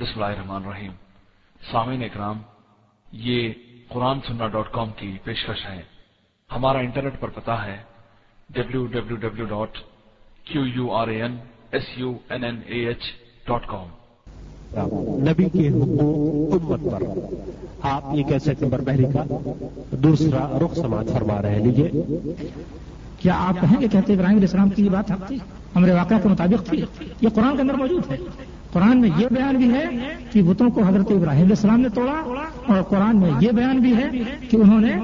بسم اللہ الرحمن الرحیم۔ سامعین اکرام، یہ قرآن سننا ڈاٹ کام کی پیشکش ہے۔ ہمارا انٹرنیٹ پر پتا ہے W W W dot Q U R A N S U N N A H dot com. نبی کے حقوق امت پر۔ آپ یہ کیسے نمبر پہلی کا دوسرا رخ سماج فرما رہے لیجیے کیا آپ کہیں گے کہتے ابراہیم علیہ السلام کی یہ بات حق تھی؟ ہمارے واقعہ کے مطابق تھی۔ یہ قرآن کے اندر موجود ہے۔ قرآن میں یہ بیان بھی ہے کہ بتوں کو حضرت ابراہیم علیہ السلام نے توڑا اور قرآن میں یہ بیان بھی ہے کہ انہوں نے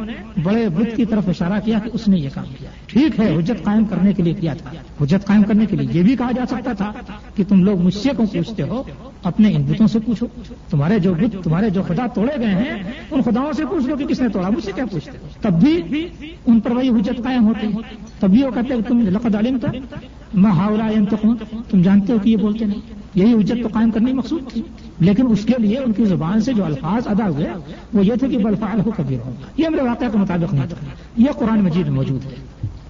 بڑے بت کی طرف اشارہ کیا کہ اس نے یہ کام کیا ٹھیک ہے، حجت قائم کرنے کے لیے کیا تھا۔ حجت قائم کرنے کے لیے یہ بھی کہا جا سکتا تھا کہ تم لوگ مجھ سے کو پوچھتے ہو؟ اپنے ان بتوں سے پوچھو۔ تمہارے جو بت، تمہارے جو خدا توڑے گئے ہیں، ان خداؤں سے پوچھ لو کہ کس نے توڑا، مجھ سے کیا پوچھتے ہو؟ تب بھی ان پر وہی حجت قائم ہوتی۔ تب بھی وہ کہتے ہیں تم لقد علم تھا میں ہاؤلا تم جانتے ہو کہ یہ بولتے نہیں۔ یہی حجت تو قائم کرنی مقصود تھی۔ لیکن اس کے لیے ان کی زبان سے جو الفاظ ادا ہوئے، وہ یہ تھے کہ بلفال ہو کبھی ہو۔ یہ میرے واقعہ کے مطابق نہیں تھا۔ یہ قرآن مجید موجود ہے۔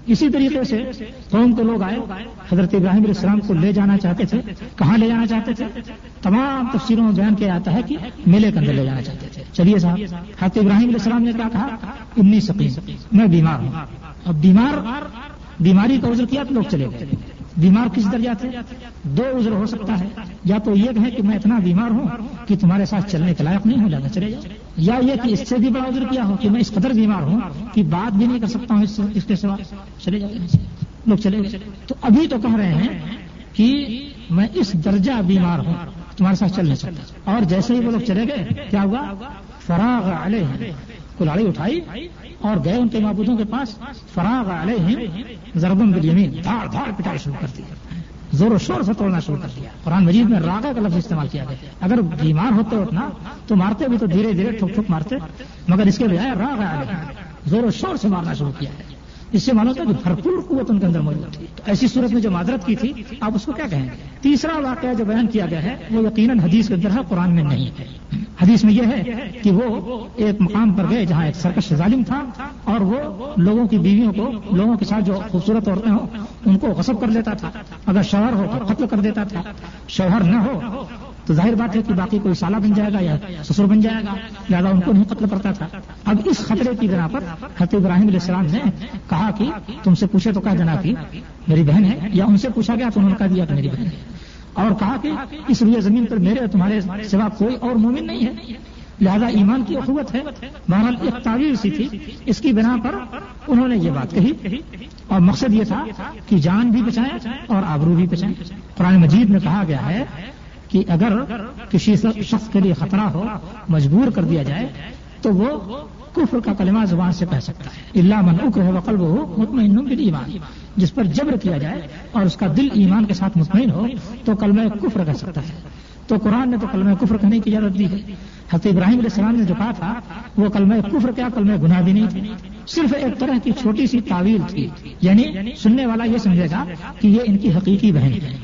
اسی طریقے سے قوم کے لوگ آئے۔ حضرت ابراہیم علیہ السلام کو لے جانا چاہتے تھے۔ کہاں لے جانا چاہتے تھے؟ تمام تفسیروں میں بیان کیا جاتا ہے کہ میلے کے اندر لے جانا چاہتے تھے۔ چلیے صاحب، حضرت ابراہیم علیہ السلام نے کیا کہا، انی سقیم، میں بیمار ہوں۔ اب بیمار، بیماری کا عذر کیا تو لوگ چلے گئے۔ بیمار کس درجہ سے؟ دو عذر ہو سکتا ہے۔ یا تو یہ کہیں کہ میں اتنا بیمار ہوں کہ تمہارے ساتھ چلنے کے لائق نہیں ہو جانا چلے جاؤ۔ یا یہ کہ اس سے بھی بڑا عذر کیا ہو کہ میں اس قدر بیمار ہوں کہ بات بھی نہیں کر سکتا ہوں اس کے سوا۔ چلے جاؤ۔ لوگ چلے گئے۔ تو ابھی تو کہہ رہے ہیں کہ میں اس درجہ بیمار ہوں، تمہارے ساتھ چل نہیں سکتا۔ اور جیسے ہی وہ لوگ چلے گئے، کیا ہوا؟ فراغ علیہ کلاڑی اٹھائی۔ اور گئے ان کے معبودوں کے پاس، فراغ علیہم ضربم بالیمین دھاڑ دھاڑ پٹائی شروع کر دی۔ زور و شور سے توڑنا شروع کر دیا۔ قرآن مجید میں راگا کا لفظ استعمال کیا گیا۔ اگر بیمار ہوتے اتنا تو مارتے بھی تو دھیرے دھیرے، ٹھک ٹھک مارتے، مگر اس کے بجائے راگ علیہم، زور و شور سے مارنا شروع کیا۔ ہے اس سے معلوم تھا کہ بھرپور قوت ان کے اندر موجود تھی۔ تو ایسی صورت میں جو معذرت کی تھی، آپ اس کو کیا کہیں؟ گے تیسرا واقعہ جو بیان کیا گیا ہے، وہ یقیناً حدیث کے اندر ہے، قرآن میں نہیں ہے۔ حدیث میں یہ ہے کہ وہ ایک مقام پر گئے جہاں ایک سرکش ظالم تھا اور وہ لوگوں کی بیویوں کو، لوگوں کے ساتھ جو خوبصورت عورتیں ہوں، ان کو غصب کر لیتا تھا۔ اگر شوہر ہو تو قتل کر دیتا تھا۔ شوہر نہ ہو تو ظاہر بات ہے کہ باقی کوئی سالہ بن جائے گا یا سسر بن جائے گا، لہٰذا ان کو نہیں قتل کرتا تھا۔ اب اس خطرے کی بنا پر حضرت ابراہیم علیہ السلام نے کہا کہ تم سے پوچھے تو کہا جنا کی جی، میری بہن ہے، یا ان سے پوچھا گیا تو انہوں نے کہا جی، دیا کہ میری بہن ہے اور کہا کہ اس روئے زمین پر میرے تمہارے سوا کوئی اور مومن نہیں ہے۔ لہذا ایمان کی اخوت ہے۔ بہرحال ایک تعویر سی تھی۔ اس کی بنا پر انہوں نے یہ بات کہی۔ اور مقصد یہ تھا کہ جان بھی بچائیں اور آبرو بھی بچائیں۔ قرآن مجید میں کہا گیا ہے کہ اگر کسی شخص کے لیے خطرہ ہو، مجبور کر دیا جائے، تو وہ کفر کا کلمہ زبان سے کہہ سکتا ہے۔ اللہ من اکر ہے وقل وہ مطمئن ایمان جس پر جبر کیا جائے اور اس کا دل ایمان کے ساتھ مطمئن ہو، تو کلمہ کفر کہہ سکتا ہے۔ تو قرآن نے تو کلمہ کفر کہنے کی اجازت دی ہے۔ حضرت ابراہیم علیہ السلام نے جو کہا تھا، وہ کلمہ کفر کیا، کلمہ گناہ بھی نہیں تھی صرف ایک طرح کی چھوٹی سی تعویل تھی۔ یعنی سننے والا یہ سمجھے گا کہ یہ ان کی حقیقی بہن ہے۔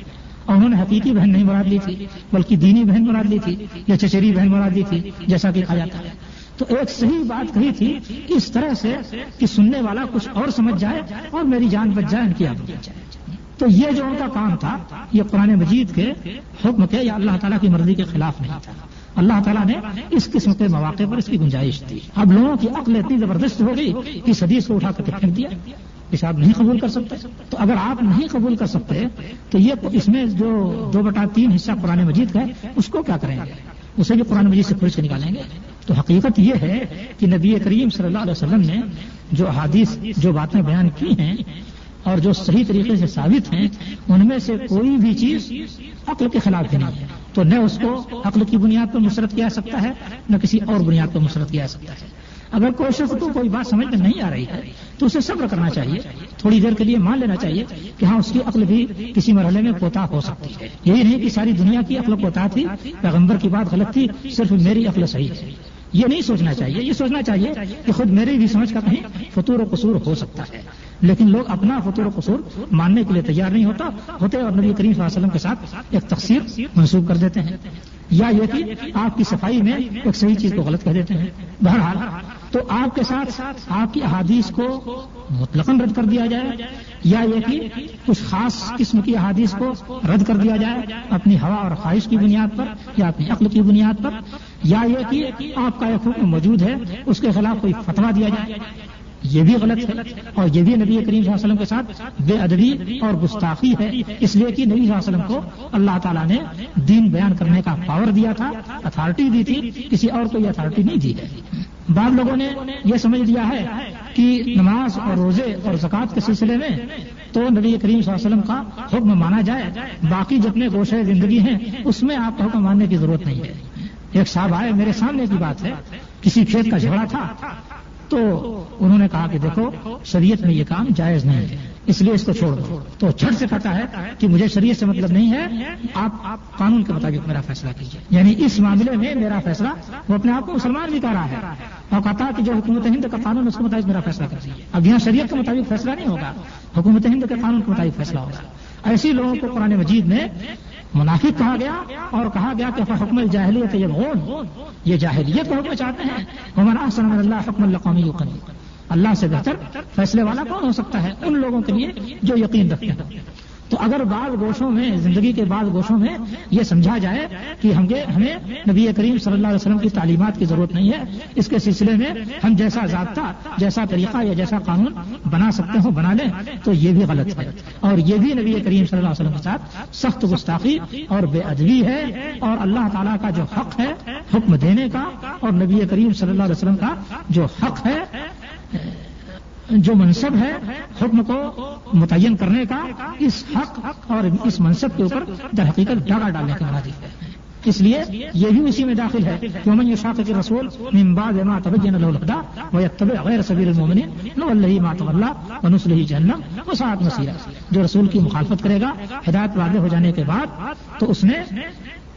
اور انہوں نے حقیقی بہن نہیں مراد لی تھی، بلکہ دینی بہن مراد لی تھی یا چچری بہن مراد لی تھی، جیسا کہ کہا جاتا ہے۔ تو ایک صحیح بات کہی تھی اس طرح سے کہ سننے والا کچھ اور سمجھ جائے اور میری جان بچ جائے، ان کی آدمی بچ جائے۔ تو یہ جو ان کا کام تھا، یہ قرآن مجید کے حکم کے یا اللہ تعالیٰ کی مرضی کے خلاف نہیں تھا۔ اللہ تعالیٰ نے اس قسم کے مواقع پر اس کی گنجائش دی۔ اب لوگوں کی عقل اتنی زبردست ہو گئی کہ حدیث کو اٹھا کر پھینک دیا۔ اس آپ نہیں قبول کر سکتے؟ تو اگر آپ نہیں قبول کر سکتے تو یہ اس میں جو دو بٹا تین حصہ قرآن مجید کا ہے، اس کو کیا کریں گے؟ اسے بھی قرآن مجید سے پھر کے نکالیں گے؟ تو حقیقت یہ ہے کہ نبی کریم صلی اللہ علیہ وسلم نے جو حادیث جو باتیں بیان کی ہیں اور جو صحیح طریقے سے ثابت ہیں، ان میں سے کوئی بھی چیز عقل کے خلاف نہیں ہے۔ تو نہ اس کو عقل کی بنیاد پر مسرت کیا سکتا ہے، نہ کسی اور بنیاد پر مسرت کیا سکتا ہے۔ اگر کوئی شخص کو کوئی بات سمجھ میں نہیں آ رہی ہے، تو اسے صبر کرنا چاہیے، تھوڑی دیر کے لیے مان لینا چاہیے کہ ہاں اس کی عقل بھی کسی مرحلے میں کوتا ہو سکتی ہے۔ یہی نہیں کہ ساری دنیا کی عقل کوتا تھی، پیغمبر کی بات غلط تھی، صرف میری عقل صحیح ہے۔ یہ نہیں سوچنا چاہیے، یہ سوچنا چاہیے کہ خود میری بھی سمجھ کا کہیں فطور و قصور ہو سکتا ہے۔ لیکن لوگ اپنا فطور و قصور ماننے کے لیے تیار نہیں ہوتا، ہوتے اور نبی کریم صلی اللہ علیہ وسلم کے ساتھ ایک تقسیم منسوخ کر دیتے ہیں۔ یا یہ کہ آپ کی صفائی میں ایک صحیح چیز کو غلط کہہ دیتے ہیں۔ بہرحال، تو آپ کے ساتھ آپ کی احادیث کو مطلقاً رد کر دیا جائے، یا یہ کہ کچھ خاص قسم کی احادیث کو رد کر دیا جائے اپنی ہوا اور خواہش کی بنیاد پر یا اپنی عقل کی بنیاد پر، یا یہ کہ آپ کا ایک حکم موجود ہے، اس کے خلاف کوئی فتوا دیا جائے۔ یہ بھی غلط ہے اور یہ بھی نبی کریم صلی اللہ علیہ وسلم کے ساتھ بے ادبی اور گستاخی ہے۔ اس لیے کہ نبی صلی اللہ علیہ وسلم کو اللہ تعالیٰ نے دین بیان کرنے کا پاور دیا تھا اتھارٹی دی تھی، کسی اور کو یہ اتھارٹی نہیں دی۔ ہے بعض لوگوں نے یہ سمجھ لیا ہے کہ نماز اور روزے اور زکوٰۃ کے سلسلے میں تو نبی کریم صلی اللہ علیہ وسلم کا حکم مانا جائے۔ باقی جتنے گوشے زندگی ہیں، اس میں آپ کا حکم ماننے کی ضرورت نہیں ہے۔ ایک صاحب آئے، میرے سامنے کی بات ہے، کسی کھیت کا جھگڑا تھا۔ تو انہوں نے کہا کہ دیکھو، شریعت میں یہ کام جائز نہیں ہے۔ اس لیے اس کو چھوڑ دو۔ تو جھٹ سے کہتا ہے کہ مجھے شریعت سے مطلب نہیں ہے، آپ قانون کے مطابق میرا فیصلہ کیجیے یعنی اس معاملے میں میرا فیصلہ، وہ اپنے آپ کو مسلمان بھی کہہ رہا ہے۔ اور کہتا ہے کہ جو حکومت ہند کا قانون اس کے مطابق میرا فیصلہ کر دیجیے اب یہاں شریعت کے مطابق فیصلہ نہیں ہوگا، حکومت ہند کے قانون کے مطابق فیصلہ ہوگا۔ ایسی لوگوں کو قرآن مجید میں منافق کہا گیا اور کہا گیا کہ حکم الجاہلیت یہ غون یہ جاہلیت کو حکم چاہتے ہیں۔ عمر احسن اللہ حکم القومی اللہ سے بہتر فیصلے والا کون ہو سکتا ہے ان لوگوں کے لیے جو یقین رکھتے ہیں؟ تو اگر بعض گوشوں میں، زندگی کے بعض گوشوں میں یہ سمجھا جائے کہ ہم ہمیں نبی کریم صلی اللہ علیہ وسلم کی تعلیمات کی ضرورت نہیں ہے، اس کے سلسلے میں ہم جیسا ضابطہ، جیسا طریقہ یا جیسا قانون بنا سکتے ہوں، بنا لیں تو یہ بھی غلط ہے۔ اور یہ بھی نبی کریم صلی اللہ علیہ وسلم کے ساتھ سخت گستاخی اور بے ادبی ہے اور اللہ تعالیٰ کا جو حق ہے، حکم دینے کا اور نبی کریم صلی اللہ علیہ وسلم کا جو حق ہے جو منصب ہے حکم کو متعین کرنے کا اس حق اور اس منصب کے اوپر در حقیقت ڈاگا ڈالنے کا مرادف ہے۔ اس لیے یہ بھی اسی میں داخل ہے کہ امن شاخ کے رسول ممباد ما تبین الہدا و یتبع غیر سبیل المؤمنین نو اللہ ما تولى ونصلہ جہنم و ساعت جو رسول کی مخالفت کرے گا، ہدایت واضح ہو جانے کے بعد تو اس نے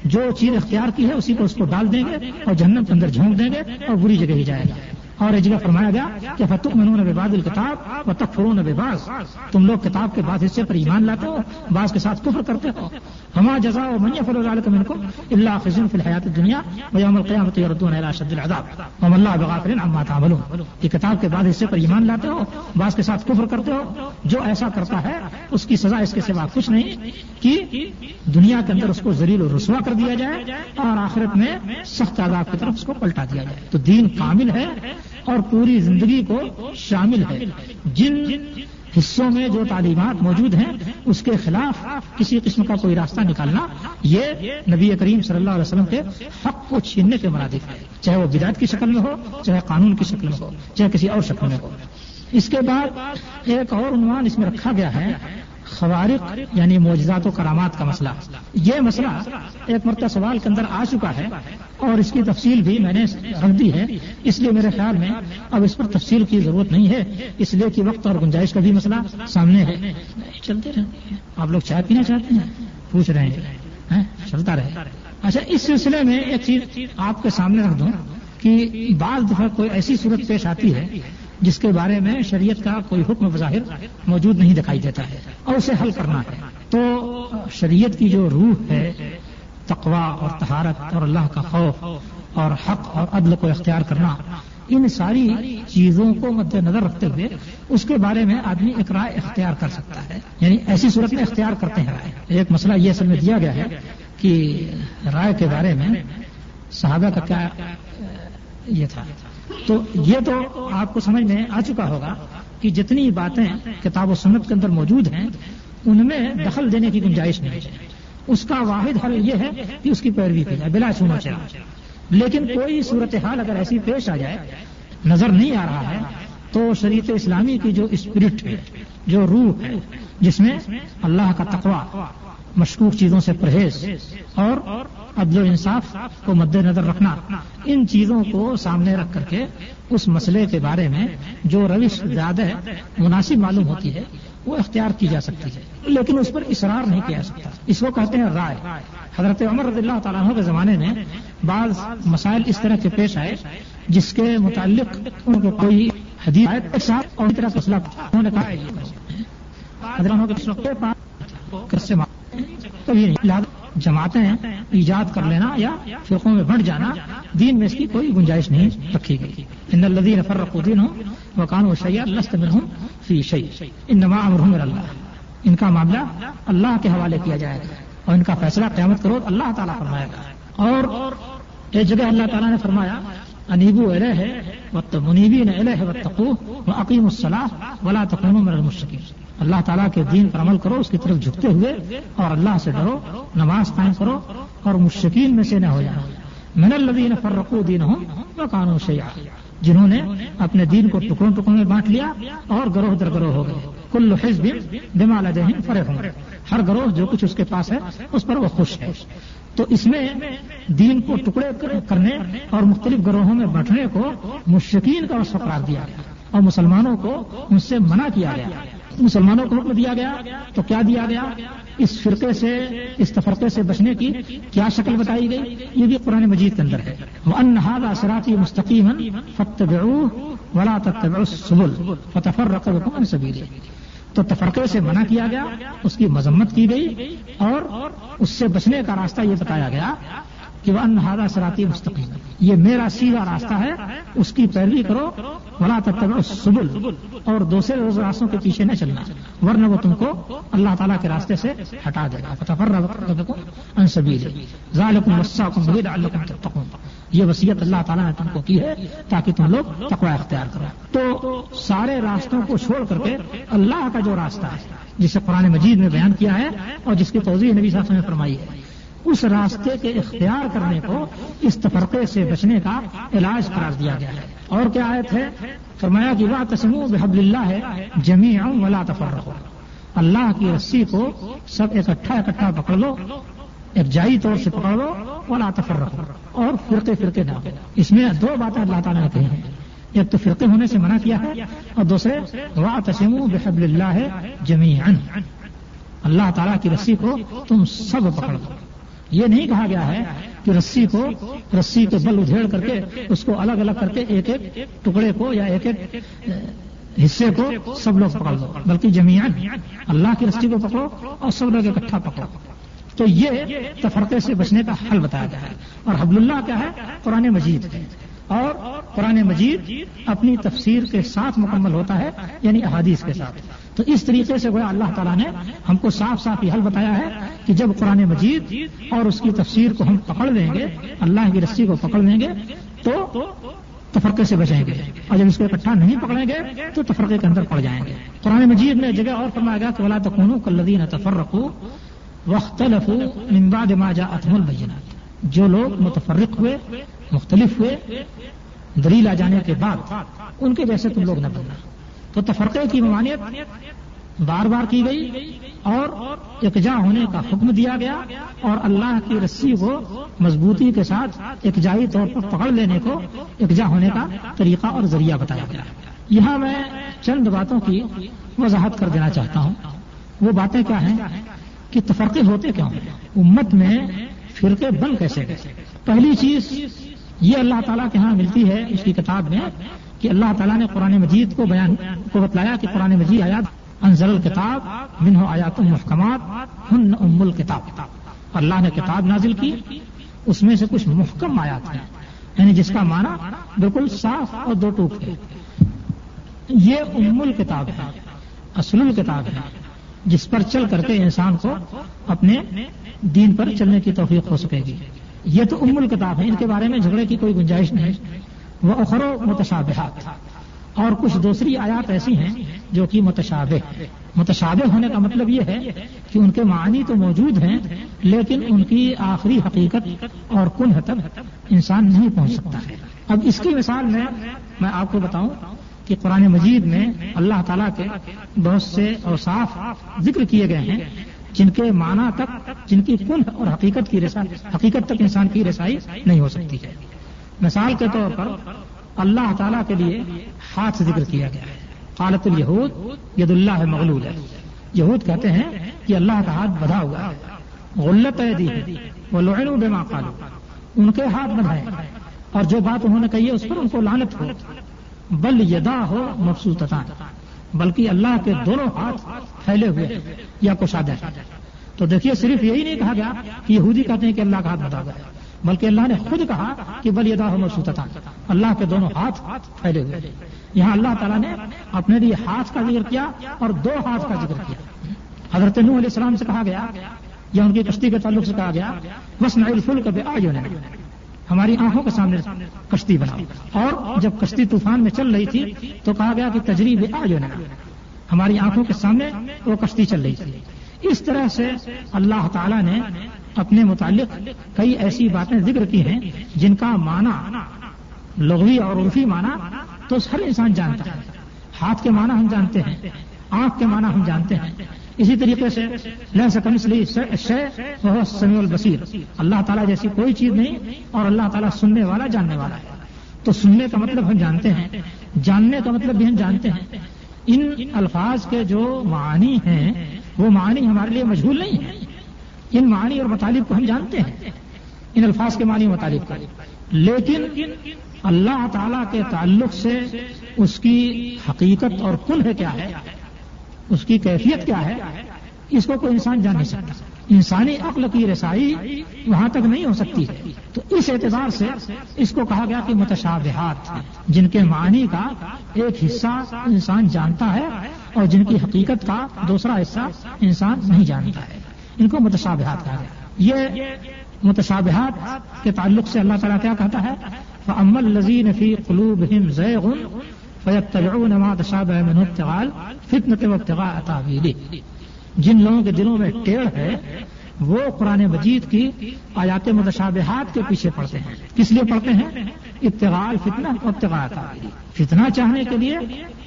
جو چیز اختیار کی ہے اسی کو اس کو ڈال دیں گے اور جہنم کے اندر جھونک دیں گے اور بری جگہ ہی جائے گا۔ اور ایک جگہ فرمایا گیا کہ فتح منون باد الکتاب و تک فرون باز تم لوگ کتاب کے بعد حصے پر ایمان لاتے ہو، بعض کے ساتھ کفر کرتے ہو۔ ہما جزا و منی فل من کو اللہ خزن فی الحیات دنیا و یوم القیامت یردون الى شد العذاب۔ وم اللہ بغافر عما تعملون۔ یہ کتاب کے بعد حصے پر ایمان لاتے ہو، بعض کے ساتھ کفر کرتے ہو۔ جو ایسا کرتا ہے، اس کی سزا اس کے سوا کچھ نہیں کہ دنیا کے اندر اس کو ذلیل و رسوا کر دیا جائے اور آخرت میں سخت عذاب کی طرف اس کو پلٹا دیا جائے۔ تو دین کامل ہے اور پوری زندگی کو شامل ہے۔ جن حصوں میں جو تعلیمات موجود ہیں، اس کے خلاف کسی قسم کا کوئی راستہ نکالنا، یہ نبی کریم صلی اللہ علیہ وسلم کے حق کو چھیننے کے مرادف ہے چاہے وہ بدعت کی شکل میں ہو، چاہے قانون کی شکل میں ہو، چاہے کسی اور شکل میں ہو۔ اس کے بعد ایک اور عنوان اس میں رکھا گیا ہے خوارق یعنی معجزات و کرامات کا مسئلہ۔ یہ مسئلہ ایک مرتبہ سوال کے اندر آ چکا ہے اور اس کی تفصیل بھی میں نے رکھ دی ہے۔ اس لیے میرے خیال میں اب اس پر تفصیل کی ضرورت نہیں ہے۔ اس لیے کہ وقت اور گنجائش کا بھی مسئلہ سامنے ہے۔ چلتے رہتے آپ لوگ چائے پینا چاہتے ہیں؟ پوچھ رہے ہیں۔ ہاں؟ چلتا رہے۔ اچھا اس سلسلے میں ایک چیز آپ کے سامنے رکھ دوں کہ بعض دفعہ کوئی ایسی صورت پیش آتی ہے جس کے بارے میں شریعت کا کوئی حکم بظاہر موجود نہیں دکھائی دیتا ہے اور اسے حل کرنا ہے۔ تو شریعت کی جو روح ہے تقوا اور تہارت اور اللہ کا خوف اور حق اور عدل کو اختیار کرنا، ان ساری چیزوں کو مد نظر رکھتے ہوئے اس کے بارے میں آدمی ایک رائے اختیار کر سکتا ہے۔ یعنی ایسی صورت میں اختیار کرتے ہیں رائے۔ ایک مسئلہ یہ اصل میں دیا گیا ہے کہ رائے کے بارے میں صحابہ کا کیا یہ تھا۔ تو یہ تو آپ کو سمجھ میں آ چکا ہوگا کہ جتنی باتیں کتاب و سنت کے اندر موجود ہیں، ان میں دخل دینے کی گنجائش نہیں ہے۔ اس کا واحد حل یہ ہے کہ اس کی پیروی کی جائے، بلا سونا چاہیے لیکن کوئی صورتحال اگر ایسی پیش آ جائے، نظر نہیں آ رہا ہے، تو شریعت اسلامی کی جو اسپرٹ ہے، جو روح ہے، جس میں اللہ کا تقوا مشکوک چیزوں سے پرہیز اور عدل و انصاف کو مد نظر رکھنا، ان چیزوں کو سامنے رکھ کر کے اس مسئلے کے بارے میں جو روش زیادہ مناسب معلوم ہوتی ہے، وہ اختیار کی جا سکتی ہے۔ لیکن اس پر اصرار نہیں کیا سکتا۔ اس کو کہتے ہیں رائے۔ حضرت عمر رضی اللہ تعالیٰ کے زمانے میں بعض مسائل اس طرح کے پیش آئے، جس کے متعلق ان کو کوئی حدیث اور طرح انہوں نے کہا کبھی نہیں جماعتیں ایجاد کر لینا یا فرقوں میں بڑھ جانا، دین میں اس کی کوئی گنجائش نہیں رکھی گئی۔ ان الدین فرق الدین ہوں وہ کان و شیا لست میں ہوں فی شعی ان نما امر اللہ۔ ان کا معاملہ اللہ کے حوالے کیا جائے گا۔ اور ان کا فیصلہ قیامت کرو اللہ تعالیٰ فرمائے گا۔ اور ایک جگہ اللہ تعالیٰ نے فرمایا، انیبو علیہ ہے وقت منیبی نے علیہ وقت وہ عقیم الصلاح ولا تقوم من المشکین اللہ تعالیٰ کے دین پر عمل کرو، اس کی طرف جھکتے ہوئے اور اللہ سے ڈرو، نماز قائم کرو اور مشکین میں سے نہ ہو جانا من الذین فرقوا دینہم وکانوا شیعا۔ جنہوں نے اپنے دین کو ٹکڑوں ٹکڑوں میں بانٹ لیا اور گروہ در گروہ ہو گئے۔ کل حزب بما لدیہم فرحون۔ ہر گروہ جو کچھ اس کے پاس ہے، اس پر وہ خوش ہے۔ تو اس میں دین کو ٹکڑے کرنے اور مختلف گروہوں میں بانٹنے کو مشکین کا وصف قرار دیا گیا اور مسلمانوں کو ان سے منع کیا گیا۔ مسلمانوں کو حکم دیا گیا، تو کیا دیا گیا؟ اس فرقے سے، اس تفرقے سے بچنے کی کیا شکل بتائی گئی؟ یہ بھی قرآن مجید کے اندر ہے۔ وہ انہاد اثراتی مستقیم فتح ولا تتبعوا فتفرق بكم عن سبيله۔ تو تفرقے سے منع کیا گیا، اس کی مذمت کی گئی اور اس سے بچنے کا راستہ یہ بتایا گیا کہ وہ انہارا سراتی مستقیم یہ میرا سیدھا راستہ ہے، اس کی پیروی کرو بلا تب سبل اور دوسرے راستوں کے پیچھے نہ چلنا، ورنہ وہ تم کو اللہ تعالیٰ کے راستے سے ہٹا دے گا۔ ذالکم وساکم تتقون۔ یہ وصیت اللہ تعالیٰ نے تم کو کی ہے تاکہ تم لوگ تقوی اختیار کرو۔ تو سارے راستوں کو چھوڑ کر کے اللہ کا جو راستہ ہے، جسے قرآن مجید میں بیان کیا ہے اور جس کی توضیح نبی صاحب نے فرمائی ہے، اس راستے کے اختیار کرنے کو اس تفرقے سے بچنے کا علاج قرار دیا گیا ہے۔ اور کیا آئے تھے فرمایا کہ وا تسم بحب اللہ ہے جمی ولا تفرق اللہ کی رسی کو سب اکٹھا اکٹھا پکڑ لو ایک جائی طور سے پکڑ لو، ولا تفرق اور فرقے فرقے نہ اس میں دو باتیں اللہ تعالیٰ نے کہی ہیں۔ ایک تو فرقے ہونے سے منع کیا ہے، اور دوسرے وا تسم بحب اللہ ہے جمی اللہ تعالیٰ کی رسی کو تم سب پکڑ لو۔ یہ نہیں کہا گیا ہے کہ رسی کو رسی کے بل ادھیڑ کر کے اس کو الگ الگ کر کے ایک ایک ٹکڑے کو یا ایک ایک حصے کو سب لوگ پکڑ دو بلکہ جمیان اللہ کی رسی کو پکڑو اور سب لوگ اکٹھا پکڑو۔ تو یہ تفرقے سے بچنے کا حل بتایا گیا ہے۔ اور حبل اللہ کیا ہے؟ قرآن مجید۔ اور قرآن مجید اپنی تفسیر کے ساتھ مکمل ہوتا ہے یعنی احادیث کے ساتھ۔ تو اس طریقے سے گویا اللہ تعالیٰ نے ہم کو صاف صاف یہ حل بتایا ہے کہ جب قرآن مجید اور اس کی تفسیر کو ہم پکڑ لیں گے، اللہ کی رسی کو پکڑ لیں گے، تو تفرقے سے بچیں گے۔ اور جب اس کو اکٹھا نہیں پکڑیں گے، تو تفرقے کے اندر پڑ جائیں گے۔ قرآن مجید میں جگہ اور فرمایا گیا کہ ولا تکون کلدین تفر رکھو وقت لفو امباد ماجا اتم البینات جو لوگ متفرق ہوئے، مختلف ہوئے، دلیل آ جانے کے بعد، ان کے جیسے تم لوگ نہ بننا۔ تو تفرقے کی ممانعت بار بار کی گئی اور اکجا ہونے کا حکم دیا گیا اور اللہ کی رسی کو مضبوطی کے ساتھ اکجائی طور پر پکڑ لینے کو اکجا ہونے کا طریقہ اور ذریعہ بتایا گیا۔ یہاں میں چند باتوں کی وضاحت کر دینا چاہتا ہوں۔ وہ باتیں کیا ہیں کہ تفرقے ہوتے کیوں ہیں؟ امت میں فرقے بن کیسے گئے؟ پہلی چیز یہ اللہ تعالیٰ کے ہاں ملتی ہے اس کی کتاب میں کہ اللہ تعالیٰ نے قرآن مجید کو بیان کو بتلایا کہ قرآن مجید آیات انزل الکتاب منہ آیات المحکمات ہن ام الکتاب۔ اللہ نے کتاب نازل کی، اس میں سے کچھ محکم آیات ہیں۔ یعنی جس کا معنی بالکل صاف اور دو ٹوک ہے۔ یہ ام الکتاب ہے، اصل الکتاب ہے۔ جس پر چل کر کے انسان کو اپنے دین پر چلنے کی توفیق ہو سکے گی۔ یہ تو ام الکتاب ہے، ان کے بارے میں جھگڑے کی کوئی گنجائش نہیں۔ وہ اخرو متشابہات اور کچھ دوسری آیات ایسی ہیں جو کہ متشابہ۔ متشابہ ہونے کا مطلب یہ ہے کہ ان کے معنی تو موجود ہیں، لیکن ان کی آخری حقیقت اور کن تک انسان نہیں پہنچ سکتا۔ ہے اب اس کی مثال میں میں آپ کو بتاؤں کہ قرآن مجید میں اللہ تعالیٰ کے بہت سے اور صاف ذکر کیے گئے ہیں، جن کے معنی تک، جن کی کن اور حقیقت کی رسائی حقیقت تک انسان کی رسائی نہیں ہو سکتی۔ ہے مثال کے طور پر اللہ تعالیٰ کے لیے ہاتھ ذکر کیا گیا ہے۔ قالت الہود ید اللہ مغلول ہے۔ یہود کہتے ہیں کہ اللہ کا ہاتھ بدھا ہوا غلط دی وہ لوہن بے قالو ان کے ہاتھ بدھائے اور جو بات انہوں نے کہی ہے اس پر ان کو لانت ہو۔ بل یدا ہو مفسوس بلکہ اللہ کے دونوں ہاتھ پھیلے ہوئے یا کشادہ تو دیکھیے صرف یہی نہیں کہا گیا کہ یہودی کہتے ہیں کہ اللہ کا ہاتھ بتا گیا بلکہ اللہ نے خود کہا کہ بل ادا ہو تھا۔ اللہ کے دونوں ہاتھ پھیلے ہوئے۔ یہاں اللہ تعالیٰ نے اپنے لیے ہاتھ کا ذکر کیا اور دو ہاتھ کا ذکر کیا۔ حضرت نو علیہ السلام سے کہا گیا یا ان کی کشتی کے تعلق سے کہا گیا بس نئے فل کبھی آج ہماری آنکھوں کے سامنے کشتی بنا اور جب کشتی طوفان میں چل رہی تھی تو کہا گیا کہ تجریب آج ہماری آنکھوں کے سامنے وہ کشتی چل رہی تھی۔ اس طرح سے اللہ تعالی نے اپنے متعلق کئی ایسی باتیں ذکر کی ہیں جن کا معنی لغوی اور عرفی معنی تو ہر انسان جانتا ہے۔ ہاتھ کے معنی ہم جانتے ہیں، آنکھ کے معنی ہم جانتے ہیں۔ اسی طریقے سے لہ سکم اس لیے سمیع البصیر۔ اللہ تعالیٰ جیسی کوئی چیز نہیں اور اللہ تعالیٰ سننے والا، جاننے والا ہے۔ تو سننے کا مطلب ہم جانتے ہیں، جاننے کا مطلب بھی ہم جانتے ہیں۔ ان الفاظ کے جو معانی ہیں، وہ معانی ہمارے لیے مشہور نہیں ہیں۔ ان معنی اور مطالب کو ہم جانتے ہیں، ان الفاظ کے معنی مطالب کا لیکن اللہ تعالی کے تعلق سے اس کی حقیقت اور کل ہے کیا ہے؟ اس کی کیفیت کیا ہے؟ اس کو کوئی انسان جان نہیں سکتا۔ انسانی عقل کی رسائی وہاں تک نہیں ہو سکتی۔ ہے تو اس اعتبار سے اس کو کہا گیا کہ متشابہات، جن کے معنی کا ایک حصہ انسان جانتا ہے اور جن کی حقیقت کا دوسرا حصہ انسان نہیں جانتا ہے۔ ان کو متشابہات کہا گیا۔ یہ متشابہات کے تعلق سے اللہ تعالیٰ کیا کہتا ہے؟ فَأَمَّا الَّذِينَ فِي قُلُوبِهِمْ زَيْغٌ فَيَتَّبِعُونَ مَا تَشَابَهَ مِنْهُ ابْتِغَاءَ الْفِتْنَةِ وَابْتِغَاءَ جن لوگوں کے دلوں میں ٹیڑھ ہے، وہ قرآن مجید کی آیات متشابہات کے پیچھے پڑتے ہیں۔ کس لیے پڑھتے ہیں؟ ابتغاء الفتنہ وابتغاء تأویلہ فتنہ چاہنے کے لیے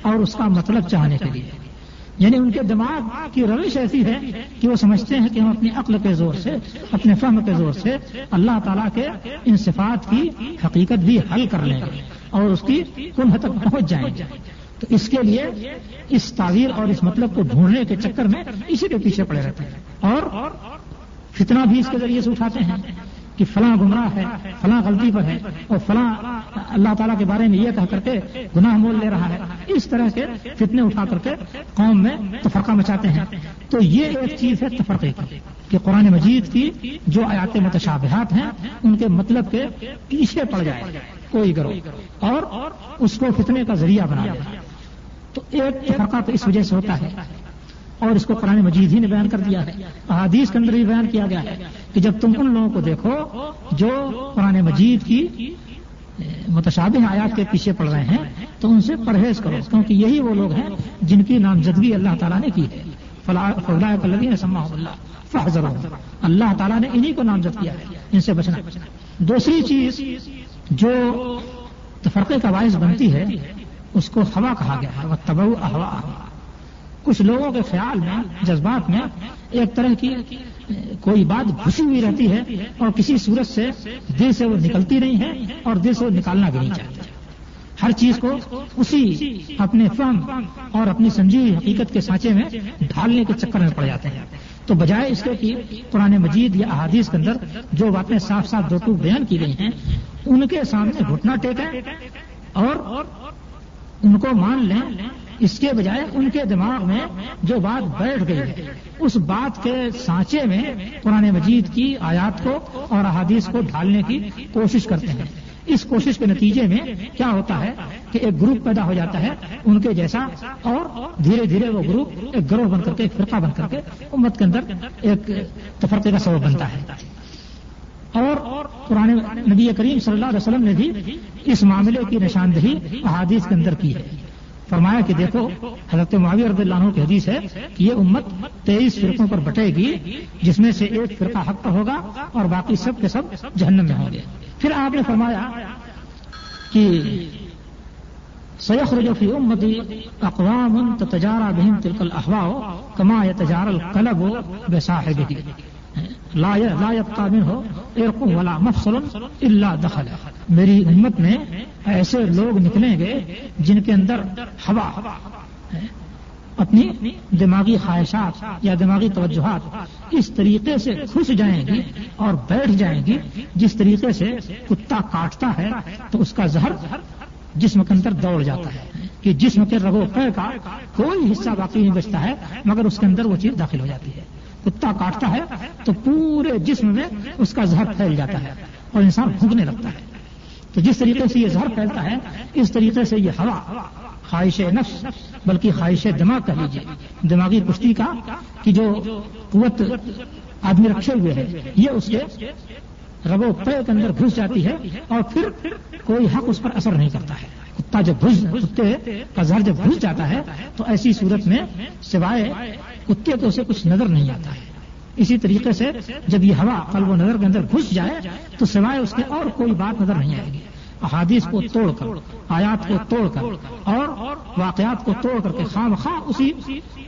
اور اس کا مطلب چاہنے کے لیے۔ یعنی ان کے دماغ کی روش ایسی ہے کہ وہ سمجھتے ہیں کہ ہم اپنی عقل کے زور سے، اپنے فہم کے زور سے اللہ تعالیٰ کے ان صفات کی حقیقت بھی حل کر لیں گے اور اس کی کنہ تک پہنچ جائیں گے۔ تو اس کے لیے اس تعویر اور اس مطلب کو ڈھونڈنے کے چکر میں اسی کے پیچھے پڑے رہتے ہیں اور فتنہ بھی اس کے ذریعے سے اٹھاتے ہیں۔ کہ فلاں گمراہ ہے، فلاں غلطی پر ہے اور فلاں اللہ تعالیٰ کے بارے میں یہ کہہ کر کے گناہ مول لے رہا ہے۔ اس طرح کے فتنے اٹھا کر کے قوم میں تفرقہ مچاتے ہیں۔ تو یہ ایک چیز ہے تفرقے کی، کہ قرآن مجید کی جو آیات متشابہات ہیں، ان کے مطلب کے پیچھے پڑ جائے، کوئی کرو اور اس کو فتنے کا ذریعہ بنا دے تو ایک تفرقہ تو اس وجہ سے ہوتا ہے، اور اس کو قرآن مجید ہی نے بیان کر دیا ہے۔ احادیث کے اندر بھی بیان کیا گیا ہے۔ کہ جب تم ان لوگوں کو دیکھو جو قرآن مجید کی متشابہ آیات کے پیچھے پڑ رہے ہیں، تو ان سے پرہیز کرو، کیونکہ یہی وہ لوگ ہیں جن کی نامزدگی اللہ تعالیٰ نے کی ہے۔ فلاح سما اللہ فضر اللہ تعالیٰ نے انہی کو نامزد کیا ہے، ان سے بچنا۔ دوسری چیز جو تفرقے کا باعث بنتی ہے، اس کو ہوا کہا گیا ہے وہ تبو ہوا کچھ لوگوں کے خیال میں، جذبات میں، ایک طرح کی کوئی بات گھسی ہوئی رہتی ہے اور کسی صورت سے دل سے وہ نکلتی نہیں ہے اور دل سے وہ نکالنا بھی نہیں چاہتی ہر چیز کو اسی اپنے فہم اور اپنی سنجی حقیقت کے سانچے میں ڈھالنے کے چکر میں پڑ جاتے ہیں۔ تو بجائے اس کے کہ قرآن مجید یا احادیث کے اندر جو باتیں صاف صاف دو ٹوک بیان کی گئی ہیں، ان کے سامنے گھٹنا ٹیکیں اور ان کو مان لیں اس کے بجائے ان کے دماغ میں جو بات بیٹھ گئی ہے اس بات کے سانچے میں قرآن مجید کی آیات کو اور احادیث کو ڈھالنے کی کوشش کرتے ہیں۔ اس کوشش کے نتیجے میں کیا ہوتا ہے کہ ایک گروپ پیدا ہو جاتا ہے، ان کے جیسا اور دھیرے دھیرے وہ گروپ ایک گروہ بن کر کے، ایک فرقہ بن کر کے امت کے اندر ایک تفرقے کا سبب بنتا ہے۔ اور قرآن نبی کریم صلی اللہ علیہ وسلم نے بھی اس معاملے کی نشاندہی احادیث کے اندر کی ہے۔ فرمایا کہ دیکھو، حضرت معاویہ رضی اللہ عنہ کی حدیث ہے کہ یہ امت تیئیس فرقوں پر بٹے گی، جس میں سے ایک فرقہ حق پر ہوگا اور باقی سب کے سب جہنم میں ہوں گے۔ پھر آپ نے فرمایا کہ سیخ رجوفی امتی اقوام تجارہ بہم تلکل احوا کما یا تجار القلب بے صاحب لا يبقى منه ارق ولا مفصل الا دخل میری امت میں ایسے لوگ نکلیں گے جن کے اندر ہوا اپنی دماغی خواہشات یا دماغی توجہات اس طریقے سے خوش جائیں گی اور بیٹھ جائیں گی۔ جس طریقے سے کتا کاٹتا ہے تو اس کا زہر جسم کے اندر دوڑ جاتا ہے کہ جسم کے رگو پے کا کوئی حصہ باقی نہیں بچتا ہے، مگر اس کے اندر وہ چیز داخل ہو جاتی ہے۔ کتا کاٹتا ہے تو پورے جسم میں اس کا زہر پھیل جاتا ہے اور انسان بھوکنے لگتا ہے۔ تو جس طریقے سے یہ زہر پھیلتا ہے، اس طریقے سے یہ ہوا، خواہش نفس، بلکہ خواہش دماغ کہہ لیجیے دماغی کشتی کا کہ جو قوت آدمی رکھے ہوئے ہیں یہ اس کے رب و پے کے اندر گھس جاتی ہے اور پھر کوئی حق اس پر اثر نہیں کرتا ہے۔ کتا جب گھس، کتے کا زہر جب گھس جاتا ہے، تو ایسی صورت میں سوائے کتے کو اسے کچھ نظر نہیں آتا ہے۔ اسی طریقے سے جب یہ ہوا قلب و نظر کے اندر گھس جائے، تو سوائے اس کے اور کوئی بات نظر نہیں آئے گی۔ احادیث کو توڑ کر، آیات کو توڑ کر، اور واقعات کو توڑ کر کے خام خواہ اسی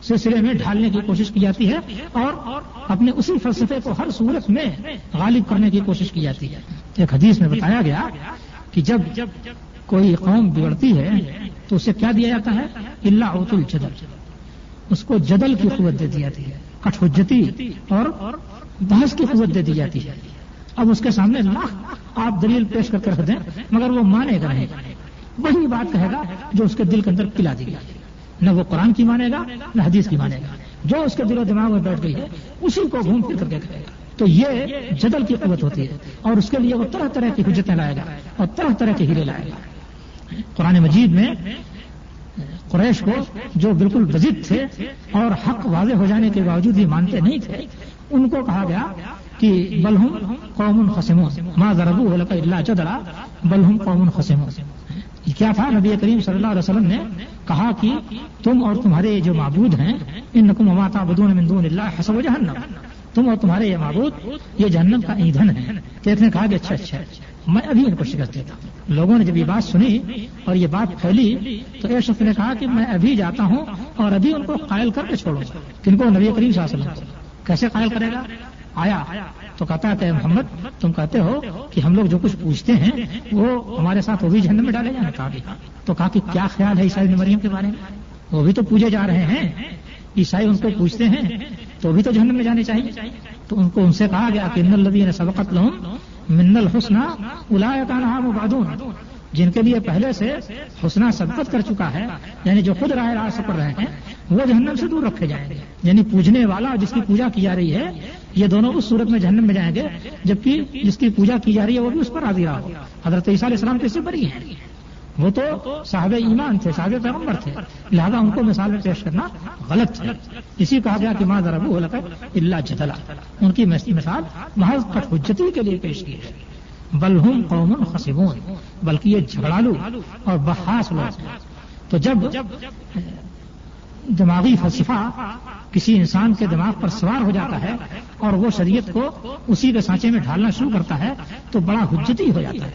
سلسلے میں ڈھالنے کی کوشش کی جاتی ہے اور اپنے اسی فلسفے کو ہر صورت میں غالب کرنے کی کوشش کی جاتی ہے۔ ایک حدیث میں بتایا گیا کہ جب کوئی قوم بگڑتی ہے تو اسے کیا دیا جاتا ہے؟ اللہ اوت الجدل۔ اس کو جدل کی قوت دے دی جاتی ہے، کٹھجتی اور بحث کی قوت دے دی جاتی ہے۔ اب اس کے سامنے لاکھ آپ دلیل پیش کر کے رکھ دیں مگر وہ مانے گا نہیں۔ وہی بات کہے گا جو اس کے دل کے اندر پلا دی گئی۔ نہ وہ قرآن کی مانے گا، نہ حدیث کی مانے گا۔ جو اس کے دل و دماغ میں بیٹھ گئی ہے، اسی کو گھوم پھر کر کے کہے گا۔ تو یہ جدل کی قوت ہوتی ہے، اور اس کے لیے وہ طرح طرح کی حجتیں لائے گا، اور طرح طرح کے ہیرے لائے گا۔ قرآن مجید میں قریش کو جو بالکل بزد تھے اور حق واضح ہو جانے کے باوجود یہ مانتے نہیں تھے، ان کو کہا گیا کہ بلہم قوم خسم ماں ضرب اللہ چدڑا بلہم قوم خسم کیا تھا؟ نبی کریم صلی اللہ علیہ وسلم نے کہا کہ تم اور تمہارے جو معبود ہیں ان نقم ماتا بدون مندون اللہ حسب و جہنم. تم اور تمہارے یہ معبود، یہ جہنم کا ایندھن ہے۔ کہ ایک نے کہا اچھا، کہ اچھا اچھا۔ میں ابھی ان کو شکست دیتا ہوں۔ لوگوں نے جب یہ بات سنی اور یہ بات پھیلی، تو ایک شخص نے کہا کہ میں ابھی جاتا ہوں اور ابھی ان کو قائل کر کے چھوڑوں کن کو؟ نبی کریم صلی اللہ علیہ وسلم کیسے قائل کرے گا؟ آیا۔ تو کہتا کہ محمد، تم کہتے ہو کہ ہم لوگ جو کچھ پوچھتے ہیں، وہ ہمارے ساتھ وہ بھی جہنم میں ڈالے جانا کہا تو کہا کہ کیا خیال ہے عیسائی مریم کے بارے میں؟ وہ بھی تو پوجے جا رہے ہیں۔ عیسائی ان کو پوچھتے ہیں، تو بھی تو جہنم میں جانے چاہیے۔ تو ان کو ان سے کہا گیا کہ الدین نے سبقت لہم من الحسنہ الا مبادون جن کے لیے پہلے سے حسنہ سبقت کر چکا ہے یعنی جو خود راہ راہ سے پڑھ رہے ہیں، وہ جہنم سے دور رکھے جائیں گے۔ یعنی پوجنے والا جس کی پوجا کی جا رہی ہے، یہ دونوں اس صورت میں جہنم میں جائیں گے، جبکہ جس کی پوجا کی جا رہی ہے، وہ بھی اس پر حاضر ہو۔ حضرت عیسیٰ علیہ السلام کس سے بری ہیں۔ وہ تو صاحب ایمان تھے صاحب پیغمبر تھے۔ لہذا ان کو مثال میں پیش کرنا غلط ہے۔ اسی کہا گیا کہ ماں ذرا اللہ جدلا۔ ان کی مثال محض حجتی کے لیے پیش کی ہے۔ بلہم قوم خسبون بلکہ یہ جھگڑالو اور بحاس لوگ تو جب، دماغی فلسفہ کسی انسان کے دماغ پر سوار ہو جاتا ہے اور وہ شریعت کو اسی کے سانچے میں ڈھالنا شروع کرتا ہے، تو بڑا حجتی ہو جاتا ہے۔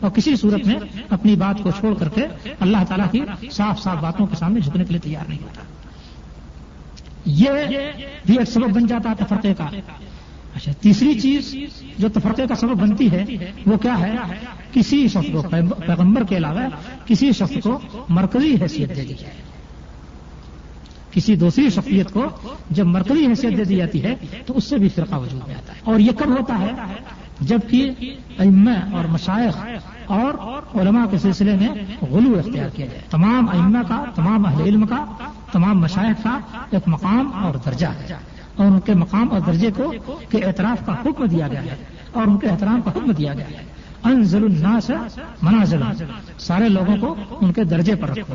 اور کسی صورت میں اپنی بات کو چھوڑ کر کے اللہ تعالیٰ کی صاف صاف باتوں کے سامنے جھکنے کے لیے تیار نہیں ہوتا۔ یہ بھی ایک سبب بن جاتا ہے تفرقے کا۔ اچھا تیسری چیز جو تفرقے کا سبب بنتی ہے، وہ کیا ہے؟ کسی شخص کو پیغمبر کے علاوہ کسی شخص کو مرکزی حیثیت دے دی جائے۔ کسی دوسری شخصیت کو جب مرکزی حیثیت دے دی جاتی ہے، تو اس سے بھی فرقہ وجود میں آتا ہے۔ اور یہ کب ہوتا ہے؟ جبکہ ائمہ اور مشائق اور علماء کے سلسلے میں غلو اختیار کیا جائے۔ تمام ائمہ کا، تمام اہل علم کا، تمام مشائق کا ایک مقام اور درجہ ہے۔ اور ان کے مقام اور درجے کو کے اعتراف کا حکم دیا گیا ہے اور ان کے احترام کا حکم دیا گیا ہے۔ انزل الناس منازل۔ سارے لوگوں کو ان کے درجے پر رکھو۔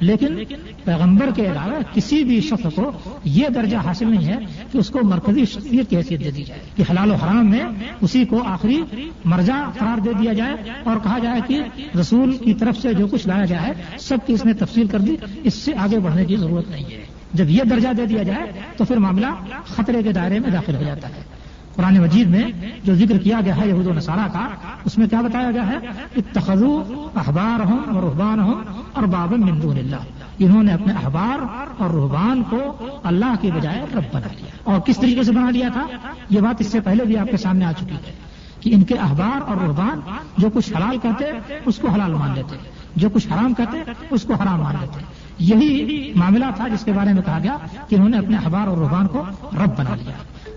لیکن پیغمبر کے علاوہ کسی بھی شخص کو یہ درجہ حاصل نہیں ہے کہ اس کو مرکزی شخصیت کی حیثیت دے دی جائے، کہ حلال و حرام میں اسی کو آخری مرجع قرار دے دیا جائے اور کہا جائے کہ رسول کی طرف سے جو کچھ لایا جائے، سب کی اس نے تفصیل کر دی، اس سے آگے بڑھنے کی ضرورت نہیں ہے۔ جب یہ درجہ دے دیا جائے تو پھر معاملہ خطرے کے دائرے میں داخل ہو جاتا ہے۔ قرآن مجید میں جو ذکر کیا گیا ہے یہود و نصارہ کا، اس میں کیا بتایا گیا ہے؟ اتخذو اخبار ہوں اور رحبان ہوں اور بابن مندون اللہ۔ انہوں نے اپنے اخبار اور رحبان کو اللہ کے بجائے رب بنا لیا۔ اور کس طریقے سے بنا لیا تھا؟ یہ بات اس سے پہلے بھی آپ کے سامنے آ چکی ہے کہ ان کے اخبار اور رحبان جو کچھ حلال کہتے اس کو حلال مان لیتے۔ جو کچھ حرام کہتے اس کو حرام مان لیتے۔ یہی معاملہ تھا جس کے بارے میں کہا گیا کہ انہوں نے اپنے اخبار اور رحبان کو رب بنا لیا۔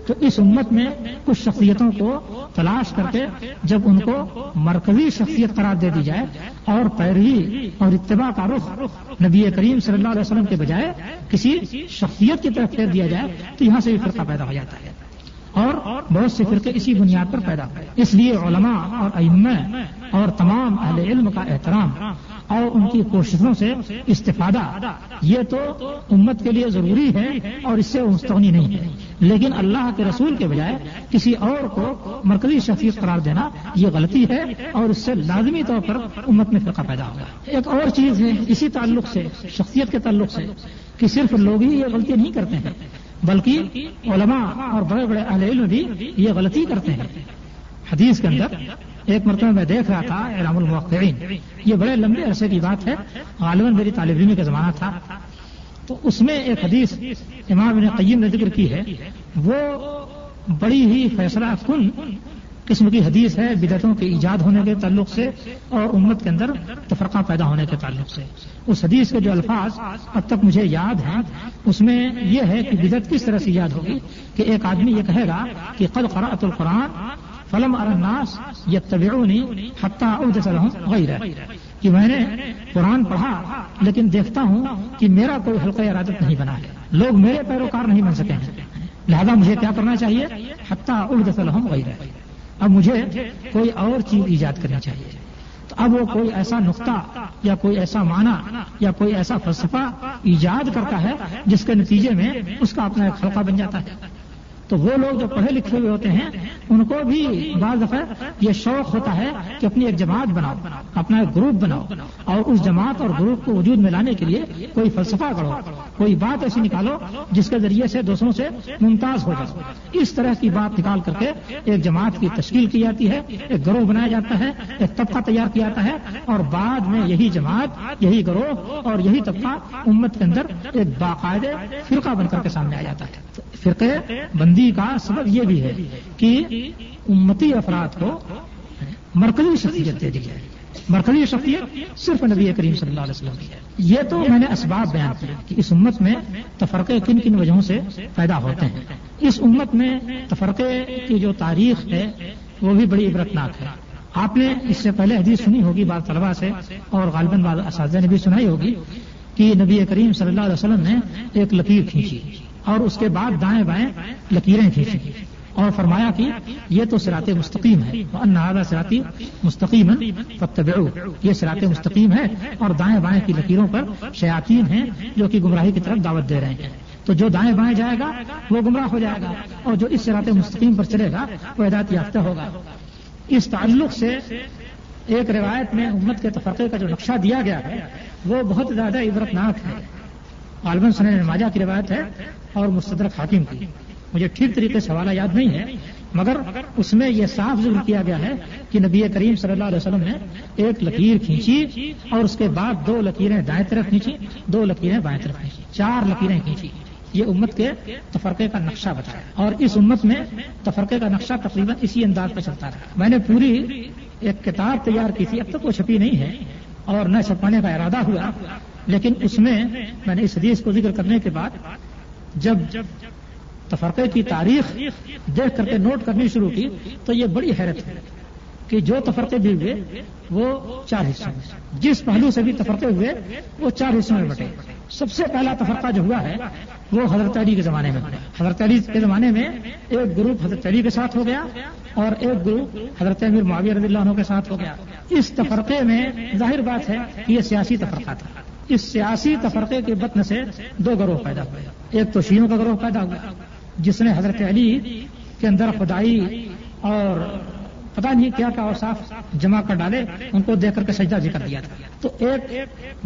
تو اس امت میں کچھ شخصیتوں کو تلاش کر کے جب ان کو مرکزی شخصیت قرار دے دی جائے اور پیروی اور اتباع کا رخ نبی کریم صلی اللہ علیہ وسلم کے بجائے کسی شخصیت کی طرف پھیر دیا جائے تو یہاں سے بھی فرقہ پیدا ہو جاتا ہے۔ اور بہت سے فرقے اسی بنیاد پر پیدا ہوئے۔ اس لیے علماء اور ائمہ اور تمام اہل علم کا احترام اور ان کی کوششوں سے استفادہ، یہ تو امت کے لیے ضروری ہے اور اس سے مستغنی نہیں ہے۔ لیکن اللہ کے رسول کے بجائے کسی اور کو مرکزی شخصیت قرار دینا، یہ غلطی ہے اور اس سے لازمی طور پر امت میں فرقہ پیدا ہوگا۔ ایک اور چیز ہے، اسی تعلق سے، شخصیت کے تعلق سے، کہ صرف لوگ ہی یہ غلطی نہیں کرتے ہیں۔ بلکہ علماء اور بڑے بڑے اہل علم بھی یہ غلطی کرتے ہیں۔ حدیث کے اندر ایک مرتبہ میں دیکھ رہا تھا، اعلام الموقعین، یہ بڑے لمبے عرصے کی بات ہے، غالباً میری طالب علمی کا زمانہ تھا۔ تو اس میں ایک حدیث امام ابن قیم نے ذکر کی ہے، وہ بڑی ہی فیصلہ کن قسم کی حدیث ہے، بدعتوں کے ایجاد ہونے کے تعلق سے اور امت کے اندر تفرقہ پیدا ہونے کے تعلق سے۔ اس حدیث کے جو الفاظ اب تک مجھے یاد ہیں، اس میں یہ ہے کہ بدعت کس طرح سے یاد ہوگی؟ کہ ایک آدمی یہ کہے گا کہ قد قرأت القرآن فلم ارناس یہ طبیعوں نہیں حتہ غیر کہ میں نے قرآن پڑھا، لیکن دیکھتا ہوں کہ میرا کوئی حلقہ ارادت نہیں بنا ہے۔ لوگ میرے پیروکار نہیں بن سکے ہیں۔ لہذا مجھے کیا کرنا چاہیے؟ حتہ الحم غیر اب مجھے کوئی اور چیز ایجاد کرنی چاہیے۔ تو اب وہ کوئی ایسا نقطہ یا کوئی ایسا معنی یا کوئی ایسا فلسفہ ایجاد کرتا ہے جس کے نتیجے میں اس کا اپنا ایک خلقہ بن جاتا ہے۔ تو وہ لوگ جو پڑھے لکھے ہوئے ہوتے ہیں، ان کو بھی بعض دفعہ یہ شوق ہوتا ہے کہ اپنی ایک جماعت بناؤ، اپنا ایک گروپ بناؤ، اور اس جماعت اور گروپ کو وجود میں لانے کے لیے کوئی فلسفہ کرو، کوئی بات ایسی نکالو جس کے ذریعے سے دوسروں سے ممتاز ہو جائے اس طرح کی بات نکال کر کے ایک جماعت کی تشکیل کی جاتی ہے، ایک گروہ بنایا جاتا ہے، ایک طبقہ تیار کیا جاتا ہے، اور بعد میں یہی جماعت، یہی گروہ اور یہی طبقہ امت کے اندر ایک باقاعدے فرقہ بن کر کے سامنے آ جاتا ہے۔ فرقے بندی کا سبب یہ بھی ہے کہ امتی افراد کو مرکزی شخصیت دے دی ہے۔ مرکزی شخصیت صرف نبی کریم صلی اللہ علیہ وسلم کی ہے۔ یہ تو میں نے اسباب بیان کیا کہ اس امت میں تفرقے کن کن وجہوں سے پیدا ہوتے ہیں۔ اس امت میں تفرقے کی جو تاریخ ہے، وہ بھی بڑی عبرتناک ہے۔ آپ نے اس سے پہلے حدیث سنی ہوگی بعض طلبا سے، اور غالباً بعض اساتذہ نے بھی سنائی ہوگی کہ نبی کریم صلی اللہ علیہ وسلم نے ایک لکیر کھینچی۔ اور اس کے بعد دائیں بائیں لکیریں کھینچی اور فرمایا کہ یہ تو سرات مستقیم ہے۔ انہذا سراتی مستقیم یہ سرات مستقیم ہے اور دائیں بائیں کی لکیروں پر شیاطین ہیں جو کہ گمراہی کی طرف دعوت دے رہے ہیں۔ تو جو دائیں بائیں جائے گا، وہ گمراہ ہو جائے گا اور جو اس سرات مستقیم پر چلے گا، وہ ہدایت یافتہ ہوگا۔ اس تعلق سے ایک روایت میں امت کے تفرقے کا جو نقشہ دیا گیا ہے، وہ بہت زیادہ عبرتناک ہے۔ غالباً سن ماجہ کی روایت ہے اور مستدرک حاکم کی۔ مجھے ٹھیک طریقے سے حوالہ یاد نہیں ہے، مگر اس میں یہ صاف ذکر کیا گیا ہے کہ نبی کریم صلی اللہ علیہ وسلم نے ایک لکیر کھینچی اور اس کے بعد دو لکیریں دائیں طرف کھینچی، دو لکیریں بائیں طرف کھینچی، چار لکیریں کھینچی۔ یہ امت کے تفرقے کا نقشہ بتایا۔ اور اس امت میں تفرقے کا نقشہ تقریباً اسی انداز پہ چلتا رہا۔ میں نے پوری ایک کتاب تیار کی تھی، اب تک وہ چھپی نہیں ہے اور نہ چھپانے کا ارادہ ہوا لیکن اس میں میں نے اس حدیث کو ذکر کرنے کے بعد جب تفرقے کی تاریخ دیکھ کر کے نوٹ کرنی شروع کی تو یہ بڑی حیرت ہے کہ جو تفرقے بھی ہوئے وہ چار حصوں میں جس پہلو سے بھی تفرقے ہوئے وہ چار حصوں میں بٹے۔ سب سے پہلا تفرقہ جو ہوا ہے وہ حضرت علی کے زمانے میں۔ حضرت علی کے زمانے میں ایک گروپ حضرت علی کے ساتھ ہو گیا اور ایک گروپ حضرت امیر معاویہ رضی اللہ عنہ کے ساتھ ہو گیا۔ اس تفرقے میں ظاہر بات ہے کہ یہ سیاسی تفرقہ تھا۔ اس سیاسی تفرقے کے بطن سے دو گروہ پیدا ہوئے۔ ایک تو شیوں کا گروہ پیدا ہوا، جس نے حضرت علی کے اندر خدائی اور پتا نہیں کیا کیا اوساف جمع کر ڈالے، ان کو دیکھ کر کے سجدہ ذکر دیا تھا۔ تو ایک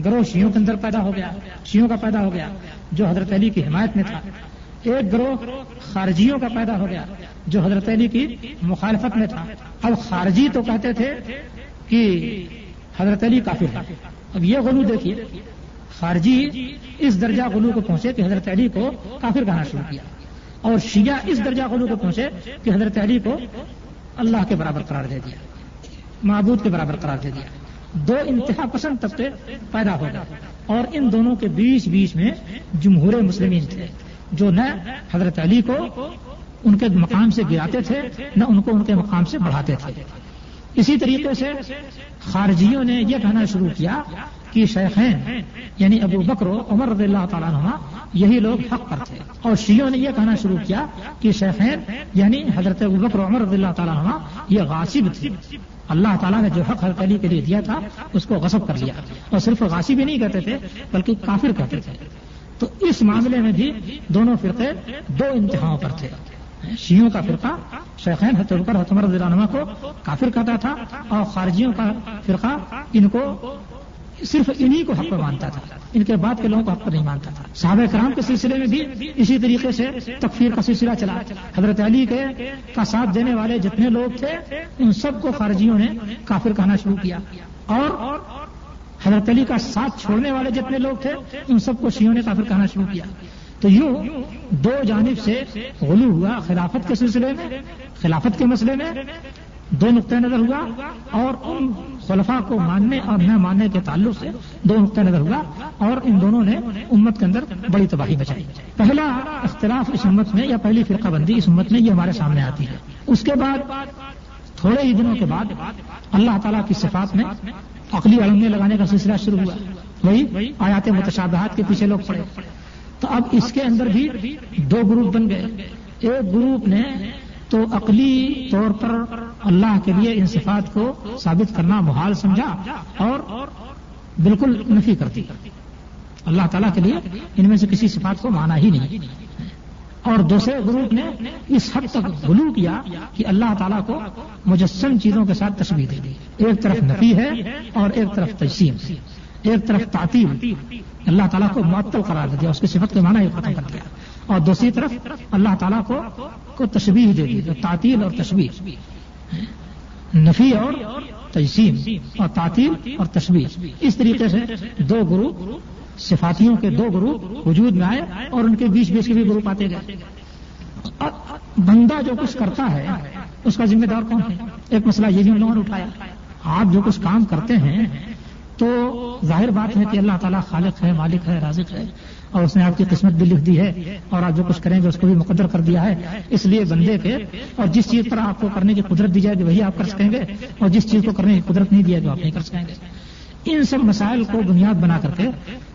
گروہ شیوں کے اندر پیدا ہو گیا شیوں کا پیدا ہو گیا جو حضرت علی کی حمایت میں تھا۔ ایک گروہ خارجیوں کا پیدا ہو گیا جو حضرت علی کی مخالفت میں تھا۔ اب خارجی تو کہتے تھے کہ حضرت علی کافی ہے اب یہ غلو دیکھیے۔ خارجی اس درجہ غلو کو پہنچے کہ حضرت علی کو کافر کہنا شروع کیا۔ اور شیعہ اس درجہ غلو کو پہنچے کہ حضرت علی کو اللہ کے برابر قرار دے دیا۔ معبود کے برابر قرار دے دیا۔ دو انتہا پسند طبقے پیدا ہو گئے۔ اور ان دونوں کے بیچ بیچ میں جمہور مسلمین تھے۔ جو نہ حضرت علی کو ان کے مقام سے گراتے تھے، نہ ان کو ان کے مقام سے بڑھاتے تھے۔ اسی طریقے سے خارجیوں نے یہ کہنا شروع کیا کہ شیخین یعنی ابو بکر عمر رضی اللہ تعالیٰ عنہ یہی لوگ حق پر تھے۔ اور شیعوں نے یہ کہنا شروع کیا کہ شیخین یعنی حضرت ابو بکر عمر رضی اللہ تعالیٰ عنہ یہ غاصب تھے۔ اللہ تعالیٰ نے جو حق حضرت علی کے لیے دیا تھا، اس کو غصب کر لیا۔ اور صرف غاصب ہی نہیں کہتے تھے، بلکہ کافر کہتے تھے۔ تو اس معاملے میں بھی دونوں فرقے دو انتہاؤں پر تھے۔ شیوں کا فرقہ، شیخین حتبر حتمر رضی اللہ عنہ کو کافر کہتا تھا، اور خارجیوں کا فرقہ ان کو صرف انہی کو حق پر مانتا تھا۔ ان کے بعد کے لوگوں کو حق پر نہیں مانتا تھا۔ صحابہ کرام کے سلسلے میں بھی اسی طریقے سے تکفیر کا سلسلہ چلا۔ حضرت علی کے کا ساتھ دینے والے جتنے لوگ تھے، ان سب کو خارجیوں نے کافر کہنا شروع کیا۔ اور حضرت علی کا ساتھ چھوڑنے والے جتنے لوگ تھے، ان سب کو شیوں نے کافر کہنا شروع کیا۔ تو یوں دو جانب سے غلو ہوا خلافت کے سلسلے میں، خلافت کے مسئلے میں دو نقطۂ نظر ہوا اور ان خلفاء کو ماننے اور نہ ماننے کے تعلق سے دو نقطۂ نظر ہوا اور ان دونوں نے امت کے اندر بڑی تباہی بچائی پہلا اختلاف اس امت میں یا پہلی فرقہ بندی اس امت میں یہ ہمارے سامنے آتی ہے۔ اس کے بعد تھوڑے ہی دنوں کے بعد اللہ تعالیٰ کی صفات میں عقلی اڑنے لگانے کا سلسلہ شروع ہوا۔ وہی آیات متشابہات کے پیچھے لوگ پڑے۔ تو اب اس کے اندر بھی دو گروپ بن گئے۔ ایک گروپ نے تو عقلی طور پر اللہ کے لیے ان صفات کو ثابت کرنا محال سمجھا اور بالکل نفی کرتی اللہ تعالیٰ کے لیے ان میں سے کسی صفات کو مانا ہی نہیں۔ اور دوسرے گروپ نے اس حد تک غلو کیا کہ اللہ تعالیٰ کو مجسم چیزوں کے ساتھ تشبیح دے دی۔ ایک طرف نفی ہے اور ایک طرف تجسیم ایک طرف تعطیل۔ اللہ تعالیٰ کو معطل قرار دے دیا، اس کی صفت کے معنی ختم کر دیا۔ اور دوسری طرف اللہ تعالیٰ کو کو تشبیح دے دی تعطیل اور تشبیح۔ نفی اور تجسیم اور تعطیل اور تشبیح۔ اس طریقے سے دو گروپ، صفاتیوں کے دو گروپ وجود میں آئے اور ان کے بیچ بیچ کے بھی گروپ آتے گئے۔ بندہ جو کچھ کرتا ہے، اس کا ذمہ دار کون ہے؟ ایک مسئلہ یہ بھی ہم لوگوں نے اٹھایا۔ آپ جو کچھ کام کرتے ہیں، تو ظاہر بات ہے کہ اللہ تعالیٰ خالق ہے، مالک ہے، رازق ہے۔ اور اس نے آپ کی قسمت بھی لکھ دی ہے اور آپ جو کچھ کریں گے اس کو بھی مقدر کر دیا ہے۔ اس لیے بندے کے اور جس چیز پر آپ کو کرنے کی قدرت دی جائے گی وہی آپ کر سکیں گے اور جس چیز کو کرنے کی قدرت نہیں دیا گی آپ نہیں کر سکیں گے۔ ان سب مسائل کو بنیاد بنا کر کے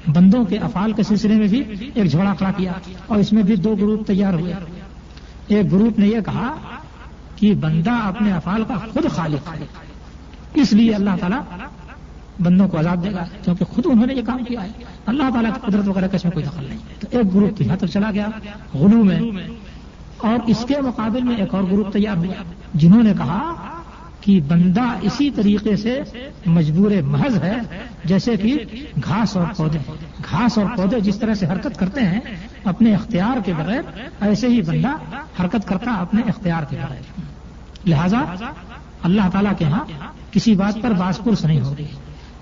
بندوں کے افعال کے سلسلے میں بھی ایک جھوڑا کھڑا کیا اور اس میں بھی دو گروپ تیار ہوئے۔ ایک گروپ نے یہ کہا کہ بندہ اپنے افعال کا خود خالق ہے۔ اس لیے اللہ تعالیٰ بندوں کو عذاب دے گا کیونکہ خود انہوں نے یہ کام کیا ہے۔ اللہ تعالیٰ کی قدرت وغیرہ کا اس میں کوئی دخل نہیں۔ تو ایک گروپ کی تک چلا گیا غلو میں۔ اور اس کے مقابل میں ایک اور گروپ تیار ہوا جنہوں نے کہا کہ بندہ اسی طریقے سے مجبور محض ہے، جیسے کہ گھاس اور پودے۔ گھاس اور پودے جس طرح سے حرکت کرتے ہیں، اپنے اختیار کے بغیر ایسے ہی بندہ حرکت کرتا اپنے اختیار کے بغیر۔ لہذا اللہ تعالیٰ کے ہاں کسی بات پر باس پرس نہیں ہوگی۔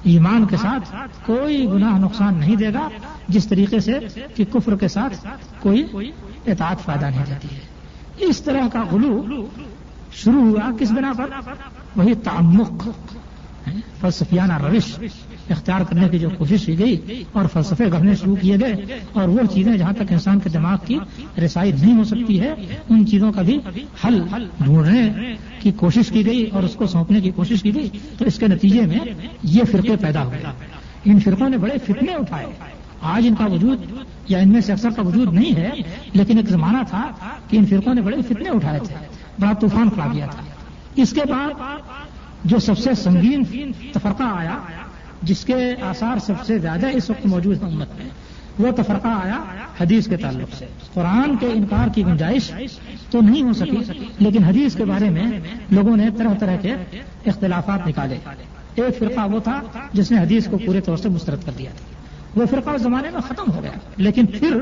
ایمان کے ساتھ کوئی گناہ نقصان نہیں دے گا، جس طریقے سے کہ کفر کے ساتھ کوئی اطاعت فائدہ نہیں دیتی ہے۔ اس طرح کا غلو شروع ہوا کس بنا پر؟ وہی تعمق فلسفیانہ روش۔ اختیار کرنے کی جو کوشش کی گئی اور فلسفے گھرنے شروع کیے گئے اور وہ چیزیں جہاں تک انسان کے دماغ کی رسائی نہیں ہو سکتی ہے، ان چیزوں کا بھی حل ڈھونڈنے کی کوشش کی گئی اور اس کو سونپنے کی کوشش کی گئی تو اس کے نتیجے میں یہ فرقے پیدا ہوئے ان فرقوں نے بڑے فتنے اٹھائے۔ آج ان کا وجود یا ان میں سے اکثر کا وجود نہیں ہے، لیکن ایک زمانہ تھا کہ ان فرقوں نے بڑے فتنے اٹھائے تھے۔ بڑا طوفان کھڑا کیا تھا۔ اس کے بعد جو سب سے سنگین تفرقہ آیا جس کے آثار سب سے زیادہ اس وقت موجود ہیں امت میں، وہ تفرقہ آیا حدیث کے تعلق سے۔ قرآن کے انکار کی گنجائش تو نہیں ہو سکی، لیکن حدیث کے بارے میں لوگوں نے طرح طرح کے اختلافات نکالے۔ ایک فرقہ وہ تھا جس نے حدیث کو پورے طور سے مسترد کر دیا تھا۔ وہ فرقہ اس زمانے میں ختم ہو گیا، لیکن پھر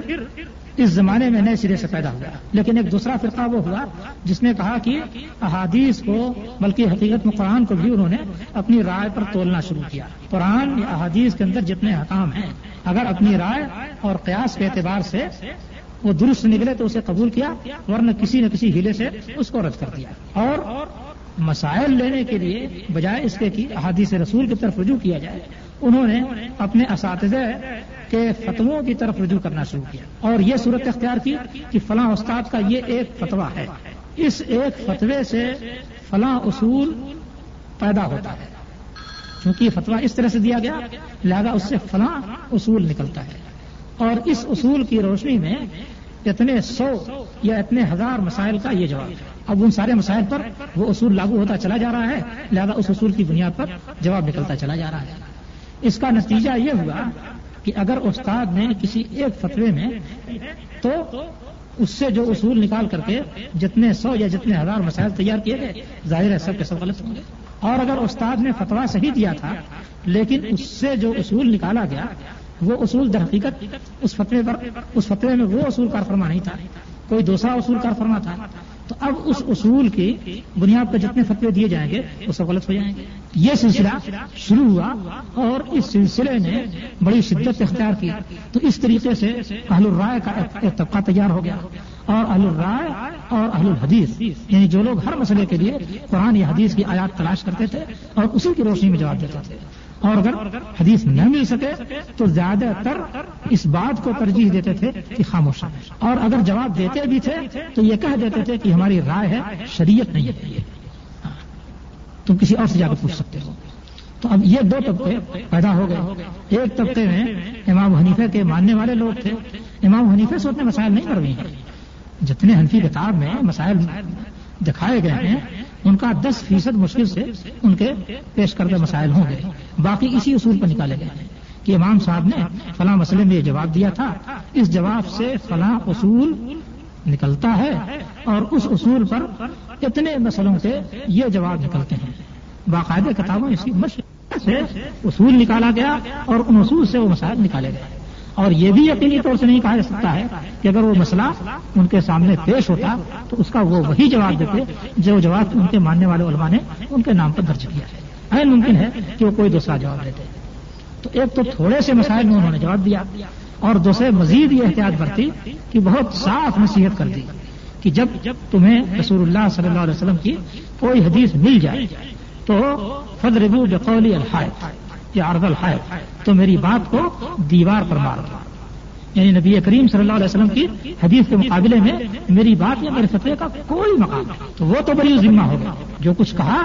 اس زمانے میں نئے سرے سے پیدا ہوا لیکن ایک دوسرا فرقہ وہ ہوا جس نے کہا کہ احادیث کو، بلکہ حقیقت میں قرآن کو بھی انہوں نے اپنی رائے پر تولنا شروع کیا۔ قرآن یا احادیث کے اندر جتنے حکام ہیں، اگر اپنی رائے اور قیاس کے اعتبار سے وہ درست نکلے تو اسے قبول کیا، ورنہ کسی نہ کسی ہیلے سے اس کو رد کر دیا۔ اور مسائل لینے کے لیے بجائے اس کے کہ احادیث رسول کی طرف رجوع کیا جائے، انہوں نے اپنے اساتذہ کے فتووں کی طرف رجوع کرنا شروع کیا۔ اور یہ صورت اختیار کی کہ فلاں استاد کا یہ ایک فتویٰ ہے۔ اس ایک فتوے سے فلاں اصول پیدا ہوتا ہے۔ کیونکہ یہ فتویٰ اس طرح سے دیا گیا، لہذا اس سے فلاں اصول نکلتا ہے۔ اور اس اصول کی روشنی میں اتنے سو یا اتنے ہزار مسائل کا یہ جواب ہے۔ اب ان سارے مسائل پر وہ اصول لاگو ہوتا چلا جا رہا ہے، لہذا اس اصول کی بنیاد پر جواب نکلتا چلا جا رہا ہے۔ اس کا نتیجہ یہ ہوا کہ اگر استاد نے کسی ایک فتوے میں تو اس سے جو اصول نکال کر کے جتنے سو یا جتنے ہزار مسائل تیار کیے گئے، ظاہر ہے سب کے سب غلط ہوں گے۔ اور اگر استاد نے فتوا صحیح دیا تھا، لیکن اس سے جو اصول نکالا گیا، وہ اصول در حقیقت اس فتوے پر، اس فتوے میں وہ اصول کار فرما نہیں تھا۔ کوئی دوسرا اصول کار فرما تھا۔ تو اب اس اصول کی بنیاد پر جتنے فتوے دیے جائیں گے، وہ سب غلط ہو جائیں گے۔ یہ سلسلہ شروع ہوا اور اس سلسلے نے بڑی شدت اختیار کی۔ تو اس طریقے سے اہل الرائے کا ایک طبقہ تیار ہو گیا اور اہل الرائے اور اہل الحدیث یعنی جو لوگ ہر مسئلے کے لیے قرآن یا حدیث کی آیات تلاش کرتے تھے اور اسی کی روشنی میں جواب دیتے تھے۔ اور اگر حدیث نہ مل سکے تو زیادہ تر اس بات کو ترجیح دیتے تھے کہ خاموش اور اگر جواب دیتے بھی تھے تو یہ کہہ دیتے تھے کہ ہماری رائے ہے، شریعت نہیں ہے۔ تم کسی اور سے جا کر پوچھ سکتے ہو۔ تو اب یہ دو طبقے پیدا ہو گئے۔ ایک طبقے میں امام حنیفے کے ماننے والے لوگ تھے۔ امام حنیفے سے اتنے مسائل نہیں کر رہی ہیں جتنے حنفی کتاب میں مسائل دکھائے گئے ہیں، ان کا دس فیصد مشکل سے ان کے پیش کردہ مسائل ہوں گے۔ باقی اسی اصول پر نکالے گئے ہیں کہ امام صاحب نے فلاں مسئلے میں یہ جواب دیا تھا۔ اس جواب سے فلاں اصول نکلتا ہے اور اس اصول پر اتنے مسئلوں کے یہ جواب نکلتے ہیں۔ باقاعدہ کتابوں اسی مشق سے اصول نکالا گیا اور ان اصول سے وہ مسائل نکالے گئے۔ اور یہ بھی یقینی طور سے نہیں کہا جا سکتا ہے کہ اگر وہ مسئلہ ان کے سامنے پیش ہوتا تو اس کا وہ وہی جواب دیتے جو جواب ان کے ماننے والے علماء نے ان کے نام پر درج کیا ہے۔ ممکن ہے کہ وہ کوئی دوسرا جواب دیتے۔ تو ایک تو تھوڑے سے مسائل میں انہوں نے جواب دیا۔ اور دوسرے مزید یہ احتیاط برتی کہ بہت صاف نصیحت کر دی کہ جب جب تمہیں رسول اللہ صلی اللہ علیہ وسلم کی کوئی حدیث مل جائے تو فض ربو بقولی الحائط، یا عرض الحائط، تو میری بات کو دیوار پر مار دو۔ یعنی نبی کریم صلی اللہ علیہ وسلم کی حدیث کے مقابلے میں میری بات یا میرے فتوے کا کوئی مقام تو وہ تو بڑی ذمہ ہوگا جو کچھ کہا،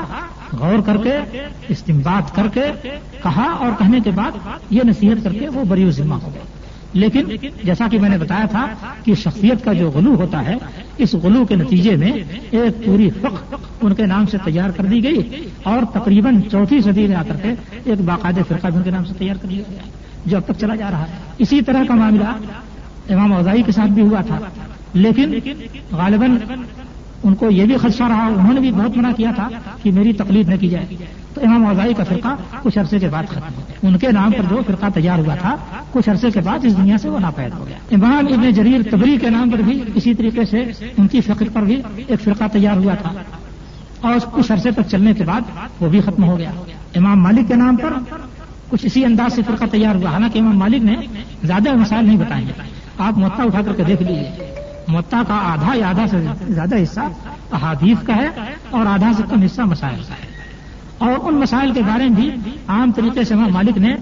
غور کر کے استمباد کر کے کہا اور کہنے کے بعد یہ نصیحت کر کے وہ بڑی ذمہ ہوگا لیکن جیسا کہ میں نے بتایا تھا کہ شخصیت کا جو غلو ہوتا ہے، اس غلو کے نتیجے میں ایک پوری فق ان کے نام سے تیار کر دی گئی اور تقریباً چوتھی صدی میں آ کر کے ایک باقاعدہ فرقہ بھی ان کے نام سے تیار کر دیا گیا، جو اب تک چلا جا رہا ہے۔ اسی طرح کا معاملہ امام اوزائی کے ساتھ بھی ہوا تھا، لیکن غالباً ان کو یہ بھی خدشہ رہا، انہوں نے بھی بہت منع کیا تھا کہ میری تقلید نہ کی جائے۔ تو امام اوزائی کا فرقہ کچھ عرصے کے بعد ختم ہو ان کے نام پر جو فرقہ تیار ہوا تھا، کچھ عرصے کے بعد اس دنیا سے وہ ناپید ہو گیا۔ امام ابن جریر تبری کے نام پر بھی اسی طریقے سے ان کی فکر پر بھی ایک فرقہ تیار ہوا تھا۔ اور کچھ عرصے تک چلنے کے بعد وہ بھی ختم ہو گیا۔ امام مالک کے نام پر کچھ اسی انداز سے فرقہ تیار ہوا۔ حالانکہ امام مالک نے زیادہ مسائل نہیں بتائیں گے آپ متا اٹھا کر کے دیکھ لیجیے متا کا آدھا یا آدھا سے زیادہ حصہ احادیث کا ہے اور آدھا سے کم حصہ مسائل کا ہے۔ اور ان مسائل کے بارے میں بھی عام طریقے سے امام مالک نے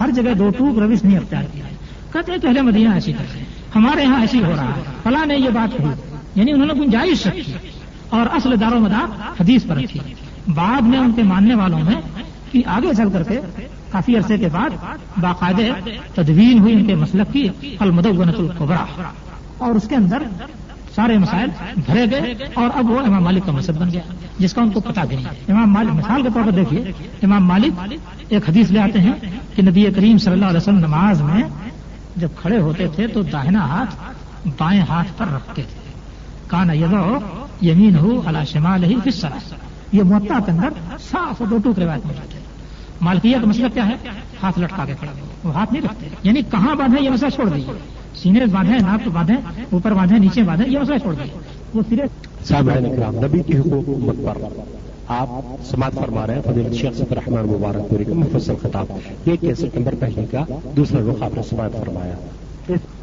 ہر جگہ دو ٹوک روش نہیں اختیار کیا کہتے ہیں پہلے مدینہ ایسی کرتے ہیں ہمارے یہاں ایسی ہو رہا ہے۔ فلاں نے یہ بات کہی۔ یعنی انہوں نے گنجائش رکھی اور اصل دار و مدار حدیث پر رکھی۔ بعد میں ان کے ماننے والوں میں کہ آگے چل کر کے کافی عرصے کے بعد باقاعدہ تدوین ہوئی ان کے مسلک کی المدونت القبرا۔ اور اس کے اندر سارے مسائل بھرے گئے اور اب وہ امام مالک کا مسجد بن گیا۔ جس کا ان کو پتا بھی نہیں امام مالک مثال کے طور پر دیکھیے۔ امام مالک ایک حدیث لے آتے ہیں کہ نبی کریم صلی اللہ علیہ وسلم نماز میں جب کھڑے ہوتے تھے تو داہنا ہاتھ بائیں ہاتھ پر رکھتے تھے۔ کانا یدو یمین ہو اللہ شمال ہی فصرا یہ محتا کے اندر صاف دو ٹوک روایت میں جاتے ہیں۔ مالکیہ کا مسئلہ کیا ہے؟ ہاتھ لٹکا کے کھڑا وہ ہاتھ نہیں رکھتے۔ یعنی کہاں باندھے یہ مسئلہ چھوڑ دیجیے سینے باندھے ناپ باندھے اوپر باندھے نیچے باندھے یہ مسئلہ چھوڑ دیجیے وہ سرے نبی کی حقوق امت پر آپ سماعت فرما رہے ہیں فضیل شیخ صفر رحمان مبارک پوری کا مفصل خطاب۔ یہ کیسٹ نمبر پہلے کا دوسرا رخ آپ نے سماعت فرمایا۔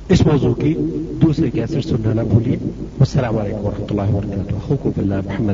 اس موضوع کی دوسری کیسٹ سننا نہ بھولیے۔ السلام علیکم ورحمۃ اللہ وبرکاتہ۔ حقوق اللہ محمد